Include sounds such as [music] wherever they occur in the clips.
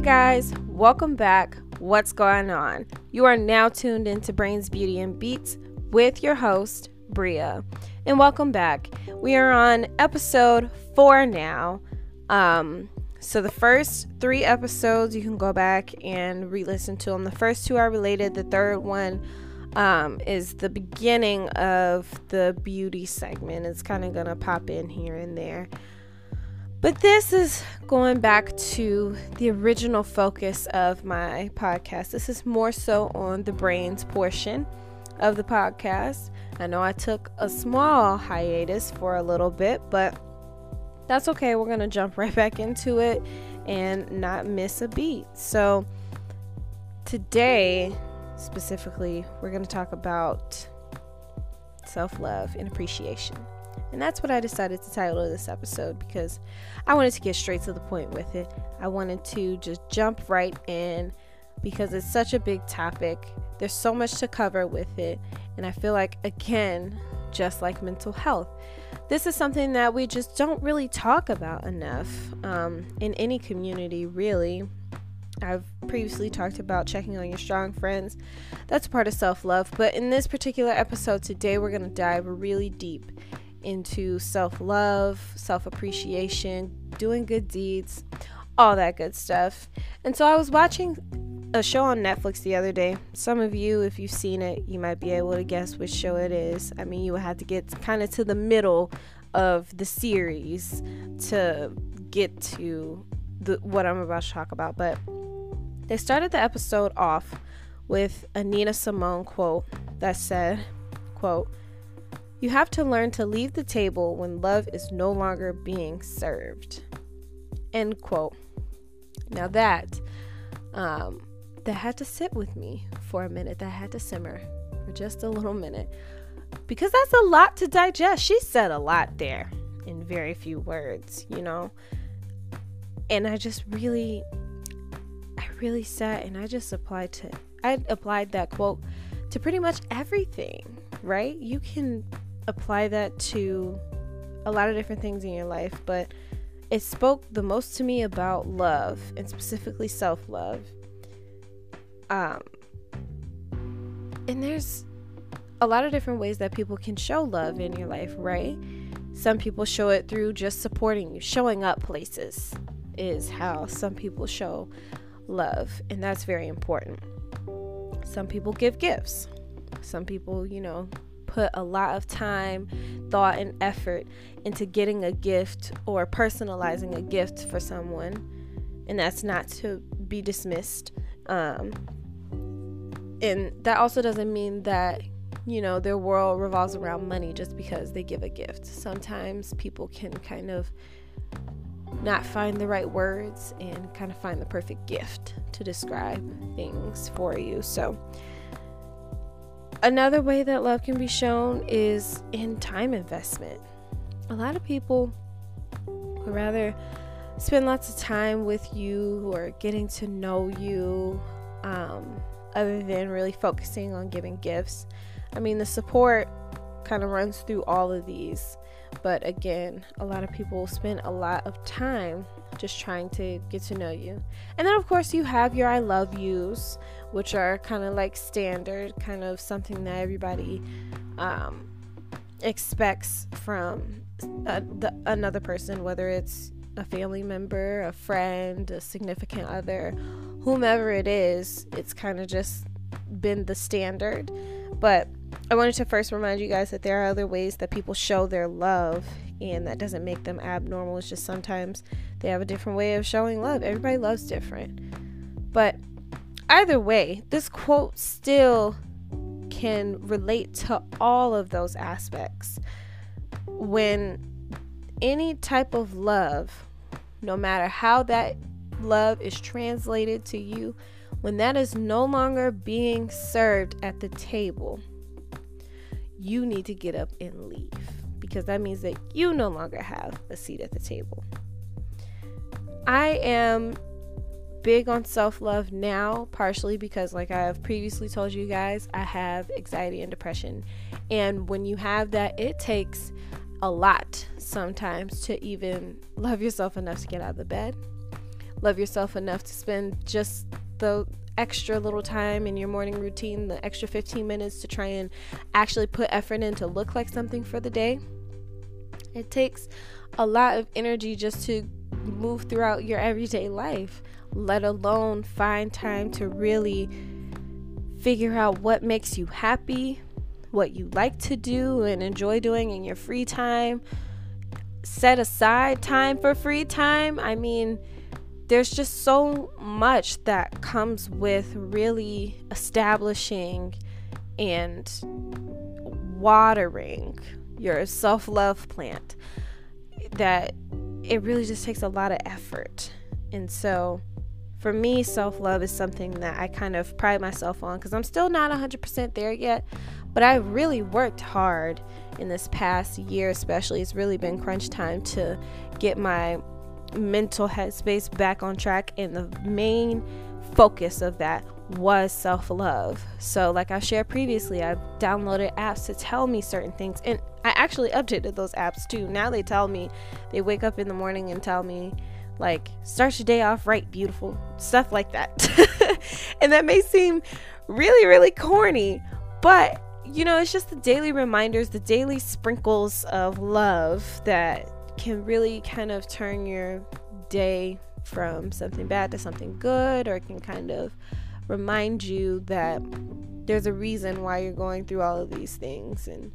guys, welcome back. What's going on? You are now tuned into Brains, Beauty, and Beats with your host, Bria. And welcome back. We are on episode four now. Um, so the first three episodes you can go back and re-listen to them. The first two are related. The third one um, is the beginning of the beauty segment. It's kind of gonna pop in here and there. But this is going back to the original focus of my podcast. This is more so on the brains portion of the podcast. I know I took a small hiatus for a little bit, but that's okay. We're going to jump right back into it and not miss a beat. So, today, specifically, we're going to talk about self love and appreciation. And that's what I decided to title this episode because I wanted to get straight to the point with it. I wanted to just jump right in because it's such a big topic. There's so much to cover with it. And I feel like, again, just like mental health, this is something that we just don't really talk about enough um, in any community, really. I've previously talked about checking on your strong friends. That's part of self love. But in this particular episode today, we're going to dive really deep into self love, self appreciation, doing good deeds, all that good stuff. And so I was watching a show on Netflix the other day. Some of you, if you've seen it, you might be able to guess which show it is. I mean, you would have to get kind of to the middle of the series to get to the, what I'm about to talk about. But they started the episode off with a Nina Simone quote that said, quote, you have to learn to leave the table when love is no longer being served. End quote. Now that um, that had to sit with me for a minute. That had to simmer for just a little minute because that's a lot to digest. She said a lot there in very few words, you know. And I just really, I really sat and I just applied to, I applied that quote to pretty much everything, right? You can apply that to a lot of different things in your life, but it spoke the most to me about love and specifically self love. Um, and there's a lot of different ways that people can show love in your life, right? Some people show it through just supporting you, showing up places is how some people show love, and that's very important. Some people give gifts. Some people, you know, put a lot of time, thought, and effort into getting a gift or personalizing a gift for someone, and that's not to be dismissed. Um, and that also doesn't mean that you know their world revolves around money just because they give a gift. Sometimes people can kind of not find the right words and kind of find the perfect gift to describe things for you. So, Another way that love can be shown is in time investment. A lot of people would rather spend lots of time with you or getting to know you um, other than really focusing on giving gifts. I mean, the support kind of runs through all of these. But again, a lot of people will spend a lot of time just trying to get to know you. And then, of course, you have your I love yous, which are kind of like standard, kind of something that everybody um, expects from a, the, another person, whether it's a family member, a friend, a significant other, whomever it is. It's kind of just been the standard. But I wanted to first remind you guys that there are other ways that people show their love, and that doesn't make them abnormal. It's just sometimes they have a different way of showing love. Everybody loves different. But either way, this quote still can relate to all of those aspects. When any type of love, no matter how that love is translated to you, when that is no longer being served at the table, you need to get up and leave because that means that you no longer have a seat at the table. I am big on self love now, partially because, like I have previously told you guys, I have anxiety and depression. And when you have that, it takes a lot sometimes to even love yourself enough to get out of the bed, love yourself enough to spend just the extra little time in your morning routine, the extra 15 minutes to try and actually put effort in to look like something for the day. It takes a lot of energy just to move throughout your everyday life, let alone find time to really figure out what makes you happy, what you like to do and enjoy doing in your free time. Set aside time for free time. I mean, there's just so much that comes with really establishing and watering your self love plant that it really just takes a lot of effort. And so, for me, self love is something that I kind of pride myself on because I'm still not 100% there yet, but I really worked hard in this past year, especially. It's really been crunch time to get my mental headspace back on track, and the main focus of that was self love. So, like I shared previously, I've downloaded apps to tell me certain things, and I actually updated those apps too. Now they tell me, they wake up in the morning and tell me, like, start your day off right, beautiful, stuff like that. [laughs] and that may seem really, really corny, but you know, it's just the daily reminders, the daily sprinkles of love that can really kind of turn your day from something bad to something good, or it can kind of remind you that there's a reason why you're going through all of these things and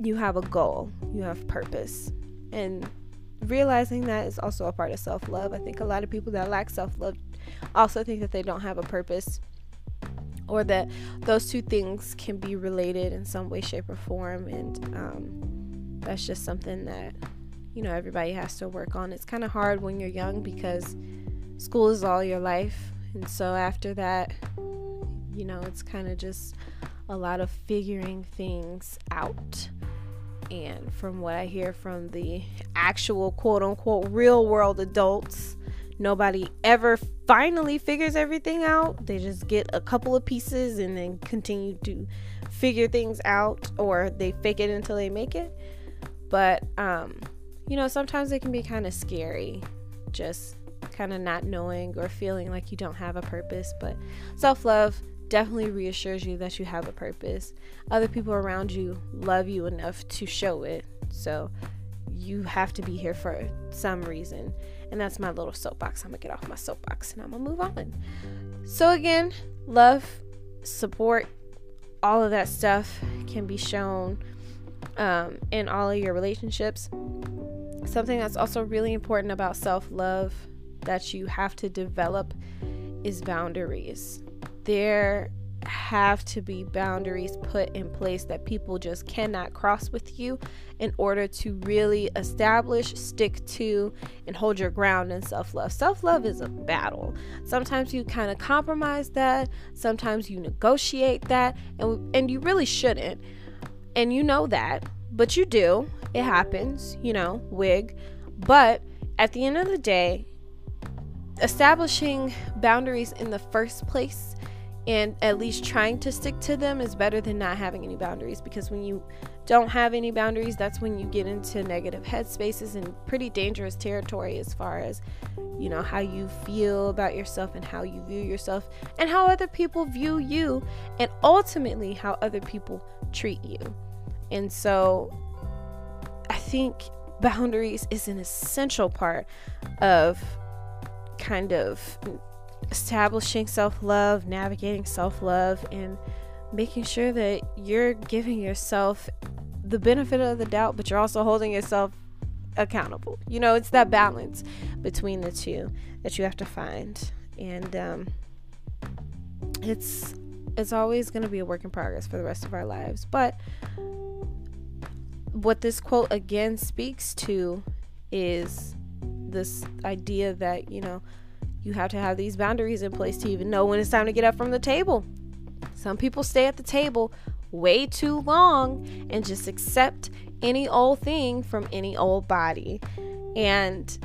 you have a goal, you have purpose. And realizing that is also a part of self love. I think a lot of people that lack self love also think that they don't have a purpose or that those two things can be related in some way, shape, or form. And um, that's just something that, you know, everybody has to work on. It's kind of hard when you're young because school is all your life. And so after that, you know, it's kind of just a lot of figuring things out. And from what I hear from the actual quote unquote real world adults, nobody ever finally figures everything out. They just get a couple of pieces and then continue to figure things out or they fake it until they make it. But um you know, sometimes it can be kind of scary just kind of not knowing or feeling like you don't have a purpose, but self-love definitely reassures you that you have a purpose. Other people around you love you enough to show it. So you have to be here for some reason. And that's my little soapbox. I'm going to get off my soapbox and I'm going to move on. So, again, love, support, all of that stuff can be shown um, in all of your relationships. Something that's also really important about self love that you have to develop is boundaries there have to be boundaries put in place that people just cannot cross with you in order to really establish, stick to, and hold your ground in self love. Self love is a battle. Sometimes you kind of compromise that, sometimes you negotiate that, and, and you really shouldn't. And you know that, but you do. It happens, you know, wig. But at the end of the day, establishing boundaries in the first place and at least trying to stick to them is better than not having any boundaries because when you don't have any boundaries that's when you get into negative headspaces and pretty dangerous territory as far as you know how you feel about yourself and how you view yourself and how other people view you and ultimately how other people treat you. And so i think boundaries is an essential part of kind of establishing self love, navigating self love, and making sure that you're giving yourself the benefit of the doubt, but you're also holding yourself accountable. You know, it's that balance between the two that you have to find, and um, it's it's always going to be a work in progress for the rest of our lives. But what this quote again speaks to is this idea that you know you have to have these boundaries in place to even know when it's time to get up from the table. Some people stay at the table way too long and just accept any old thing from any old body. And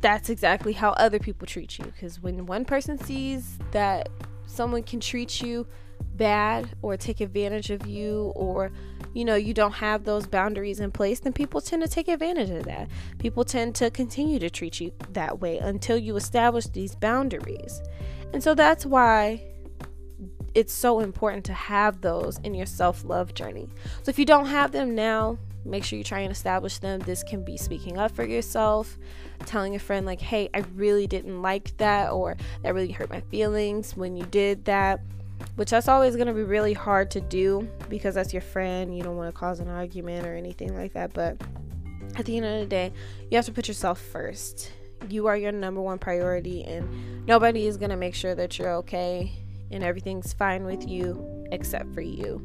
that's exactly how other people treat you. Because when one person sees that someone can treat you bad or take advantage of you or you know, you don't have those boundaries in place, then people tend to take advantage of that. People tend to continue to treat you that way until you establish these boundaries. And so that's why it's so important to have those in your self love journey. So if you don't have them now, make sure you try and establish them. This can be speaking up for yourself, telling a friend, like, hey, I really didn't like that, or that really hurt my feelings when you did that which that's always going to be really hard to do because that's your friend. You don't want to cause an argument or anything like that. But at the end of the day, you have to put yourself first. You are your number one priority, and nobody is going to make sure that you're okay and everything's fine with you except for you.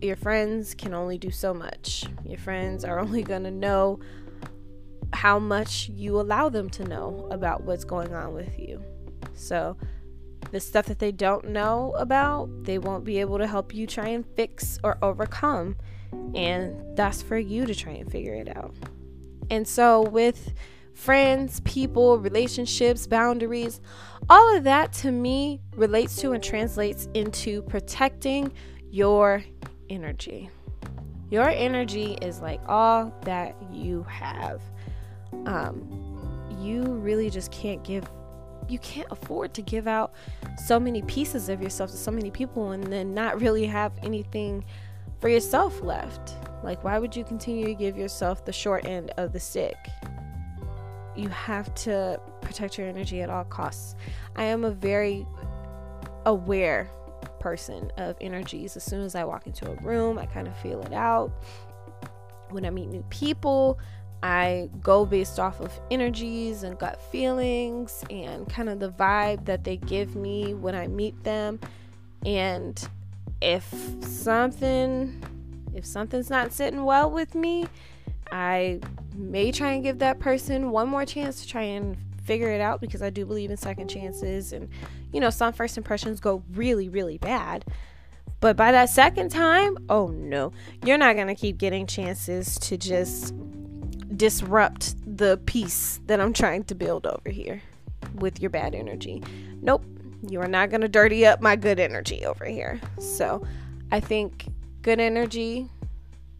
Your friends can only do so much. Your friends are [laughs] only going to know how much you allow them to know about what's going on with you. So, the stuff that they don't know about, they won't be able to help you try and fix or overcome. And that's for you to try and figure it out. And so, with friends, people, relationships, boundaries, all of that to me relates to and translates into protecting your energy. Your energy is like all that you have. Um, you really just can't give you can't afford to give out so many pieces of yourself to so many people and then not really have anything for yourself left. Like, why would you continue to give yourself the short end of the stick? You have to protect your energy at all costs. I am a very aware person of energies. As soon as I walk into a room, I kind of feel it out. When I meet new people, I go based off of energies and gut feelings and kind of the vibe that they give me when I meet them. And if something if something's not sitting well with me, I may try and give that person one more chance to try and figure it out because I do believe in second chances and you know some first impressions go really really bad. But by that second time, oh no, you're not going to keep getting chances to just disrupt the peace that I'm trying to build over here with your bad energy. Nope, you are not going to dirty up my good energy over here. So I think good energy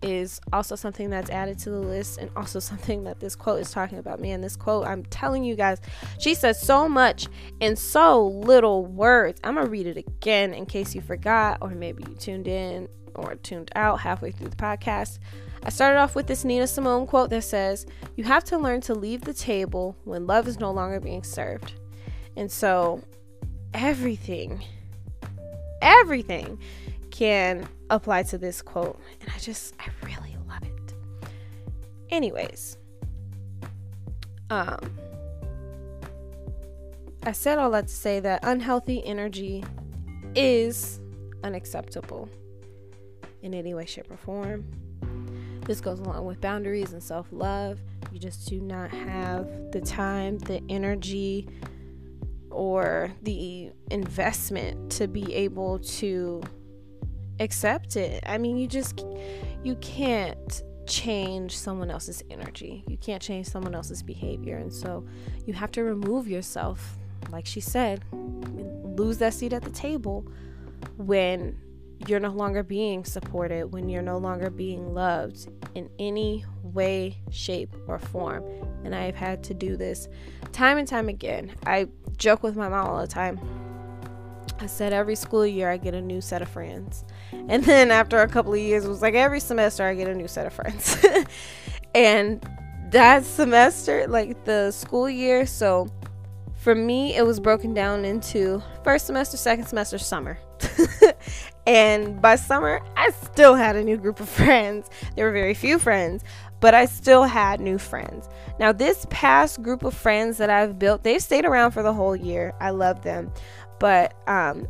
is also something that's added to the list and also [laughs] something that this quote is talking about. Man, this quote, I'm telling you guys, she says so much in so little words. I'm going to read it again in case you forgot or maybe you tuned in or tuned out halfway through the podcast. I started off with this Nina Simone quote that says, You have to learn to leave the table when love is no longer being served. And so, everything, everything can apply to this quote. And I just, I really love it. Anyways, um, I said all that to say that unhealthy energy is unacceptable in any way, shape, or form. This goes along with boundaries and self love. You just do not have the time, the energy, or the investment to be able to accept it. I mean, you just you can't change someone else's energy. You can't change someone else's behavior. And so you have to remove yourself, like she said, lose that seat at the table when you're no longer being supported, when you're no longer being loved in any way, shape, or form. And I've had to do this time and time again. I joke with my mom all the time. I said every school year I get a new set of friends. [laughs] And then after a couple of years, it was like every semester I get a new set of friends. [laughs] and that semester, like the school year, so for me, it was broken down into first semester, second semester, summer. [laughs] and by summer, I still had a new group of [laughs] friends. There were very few friends, but I still had new friends. Now, this past group of friends that I've built, they've stayed around for the whole year. I love them. But um,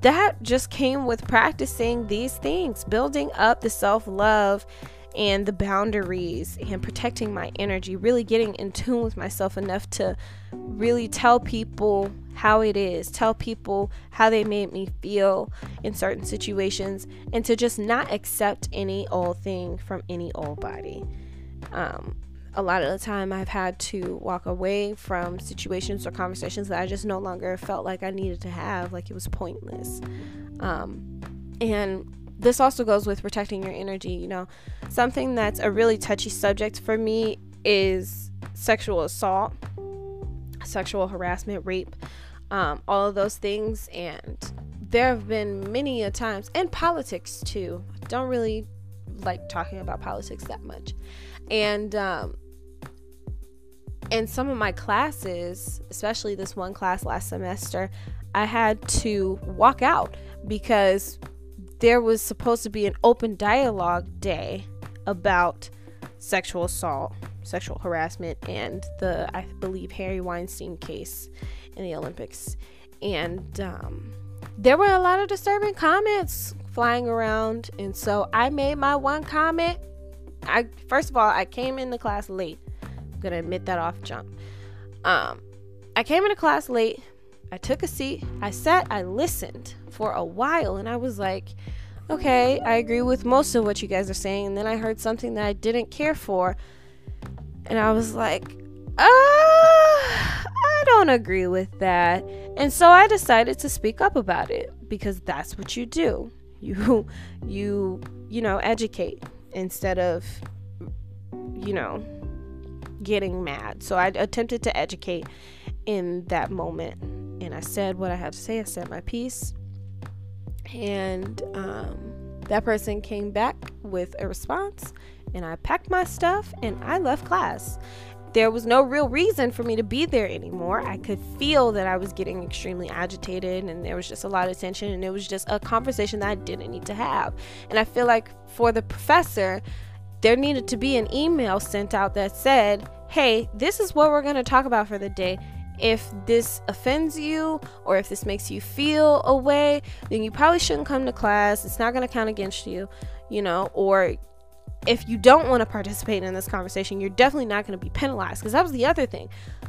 that just came with practicing these things, building up the self love and the boundaries and protecting my energy, really getting in tune with myself enough to really tell people how it is, tell people how they made me feel in certain situations, and to just not accept any old thing from any old body. Um, a lot of the time, I've had to walk away from situations or conversations that I just no longer felt like I needed to have, like it was pointless. Um, and this also goes with protecting your energy. You know, something that's a really touchy subject for me is sexual assault, sexual harassment, rape, um, all of those things. And there have been many a times, and politics too. Don't really like talking about politics that much. And um, in some of my classes, especially this one class last semester, I had to walk out because there was supposed to be an open dialogue day about sexual assault, sexual harassment, and the, I believe, Harvey Weinstein case in the Olympics. And um, there were a lot of disturbing comments flying around. And so I made my one comment. I first of all, I came into class late. I'm gonna admit that off jump. Um, I came into class late. I took a seat. I sat. I listened for a while, and I was like, okay, I agree with most of what you guys are saying. And then I heard something that I didn't care for, and I was like, ah, don't agree with that. And so I decided to speak up about it because that's what you do. [laughs] You you you know, educate instead of you know, getting mad. So I attempted to educate in that moment and I said what I had to say. I said my piece. And um, that person came back with a response and I packed my stuff and I left class there was no real reason for me to be there anymore. I could feel that I was getting extremely agitated and there was just a lot of tension and it was just a conversation that I didn't need to have. And I feel like for the professor, there needed to be an email sent out that said, hey, this is what we're going to talk about for the day. If this offends you or if this makes you feel a way, then you probably shouldn't come to class. It's not going to count against you, you know, or if you don't want to participate in this conversation, you're definitely not going to be penalized. Because that was the other thing.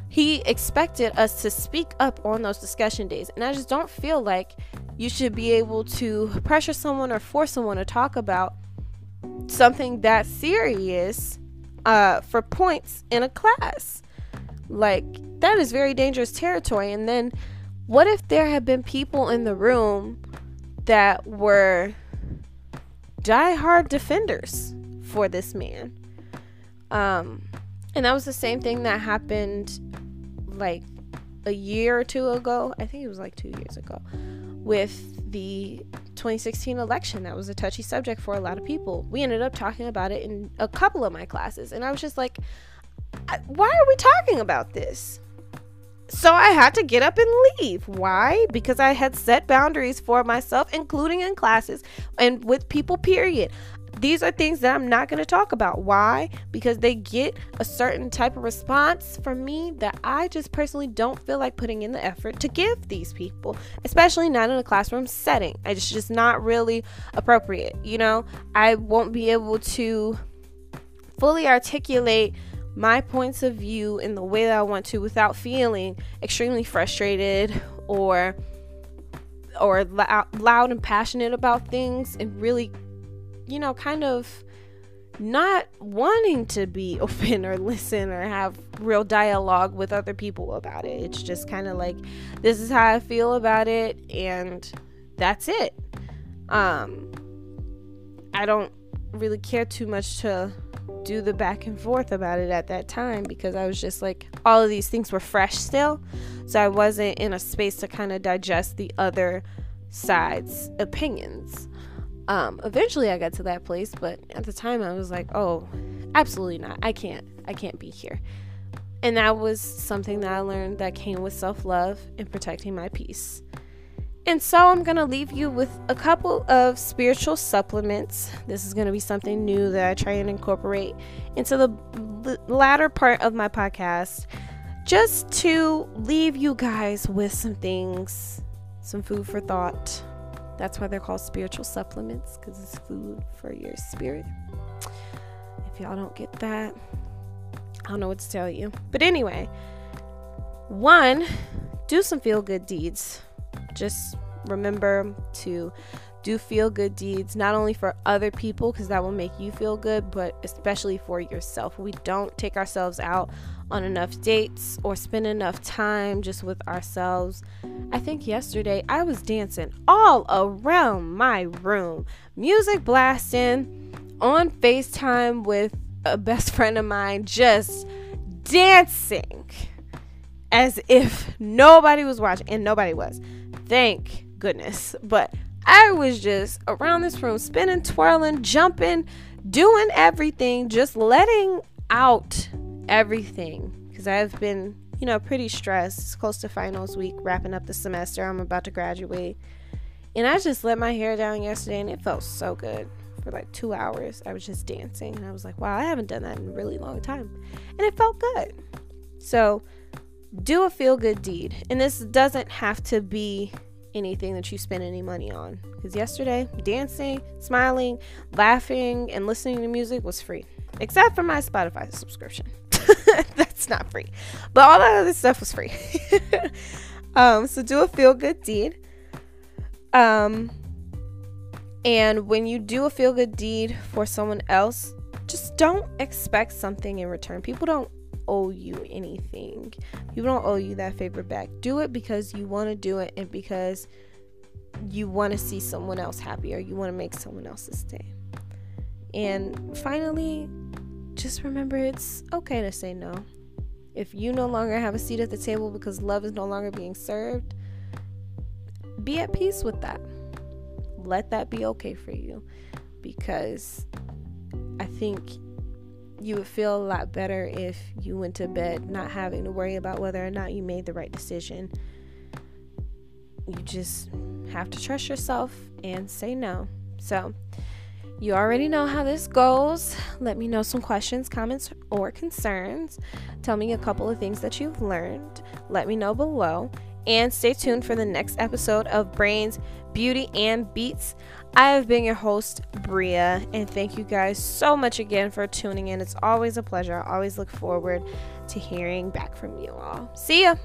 He expected us to speak up on those discussion days. And I just don't feel like you should be able to pressure someone or force someone to talk about something that serious uh, for points in a class. Like, that is very dangerous territory. And then, what if there had been people in the room that were die-hard defenders? For this man. Um, and that was the same thing that happened like a year or two ago. I think it was like two years ago with the 2016 election. That was a touchy subject for a lot of people. We ended up talking about it in a couple of my classes, and I was just like, why are we talking about this? So I had to get up and leave. Why? Because I had set boundaries for myself, including in classes and with people, period these are things that I'm not going to talk about. Why? Because they get a certain type of response from me that I just personally don't feel like putting in the effort to give these people, especially not in a classroom setting. It's just not really appropriate. You know, I won't be able to fully articulate my points of view in the way that I want to without feeling extremely frustrated or or loud and passionate about things and really you know, kind of not wanting to be [laughs] open or listen or have real dialogue with other people about it. It's just kind of like this is how I feel about it and that's it. Um I don't really care too much to do the back and forth about it at that time because I was just like all of these things were fresh still. So I wasn't in a space to kind of digest the other side's opinions. Um, eventually I got to that place, but at the time I was like, oh, absolutely not. I can't. I can't be here. And that was something that I learned that came with self love and protecting my peace. And so I'm going to leave you with a couple of spiritual supplements. This is going to be something new that I try and incorporate into the latter part of my podcast just to leave you guys with some things, some food for thought. That's why they're called spiritual supplements because it's food for your spirit. If y'all don't get that, I don't know what to tell you. But anyway, one, do some feel good deeds. Just remember to do feel good deeds, not only for other people, because that will make you feel good, but especially for yourself. We don't take ourselves out on enough dates or spend enough time just with ourselves. I think yesterday I was dancing all around my room, music blasting on FaceTime with a best [laughs] friend of mine, just dancing as if nobody was watching, and nobody was. Thank goodness. But I was just around this room, spinning, twirling, jumping, doing everything, just letting out everything because I've been, you know, pretty stressed. It's close to finals week, wrapping up the semester. I'm about to graduate. And I just let my hair down yesterday and it felt so good. For like two hours, I was just dancing and I was like, wow, I haven't done that in a really long time. And it felt good. So, do a feel good deed. And this doesn't have to be anything that you spend any money on. Because yesterday, dancing, smiling, laughing, and listening to music was free, except for my Spotify subscription. [laughs] That's not free, but all that other stuff was free. [laughs] um, so do a feel good deed. Um, and when you do a feel good deed for someone else, just don't expect something in return. People don't owe you anything. People don't owe you that favor back. Do it because you want to do it and because you want to see someone else happy or you want to make someone else's day. And finally, just remember it's okay to say no. If you no longer have a seat at the table because love is no longer being served, be at peace with that. Let that be okay for you because I think you would feel a lot better if you went to bed not having to worry about whether or not you made the right decision. You just have to trust yourself and say no. So, you already know how this goes. Let me know some questions, comments, or concerns. Tell me a couple of things that you've learned. Let me know below. And stay tuned for the next episode of Brains, Beauty, and Beats. I have been your host, Bria, and thank you guys so much again for tuning in. It's always a pleasure. I always look forward to hearing back from you all. See ya!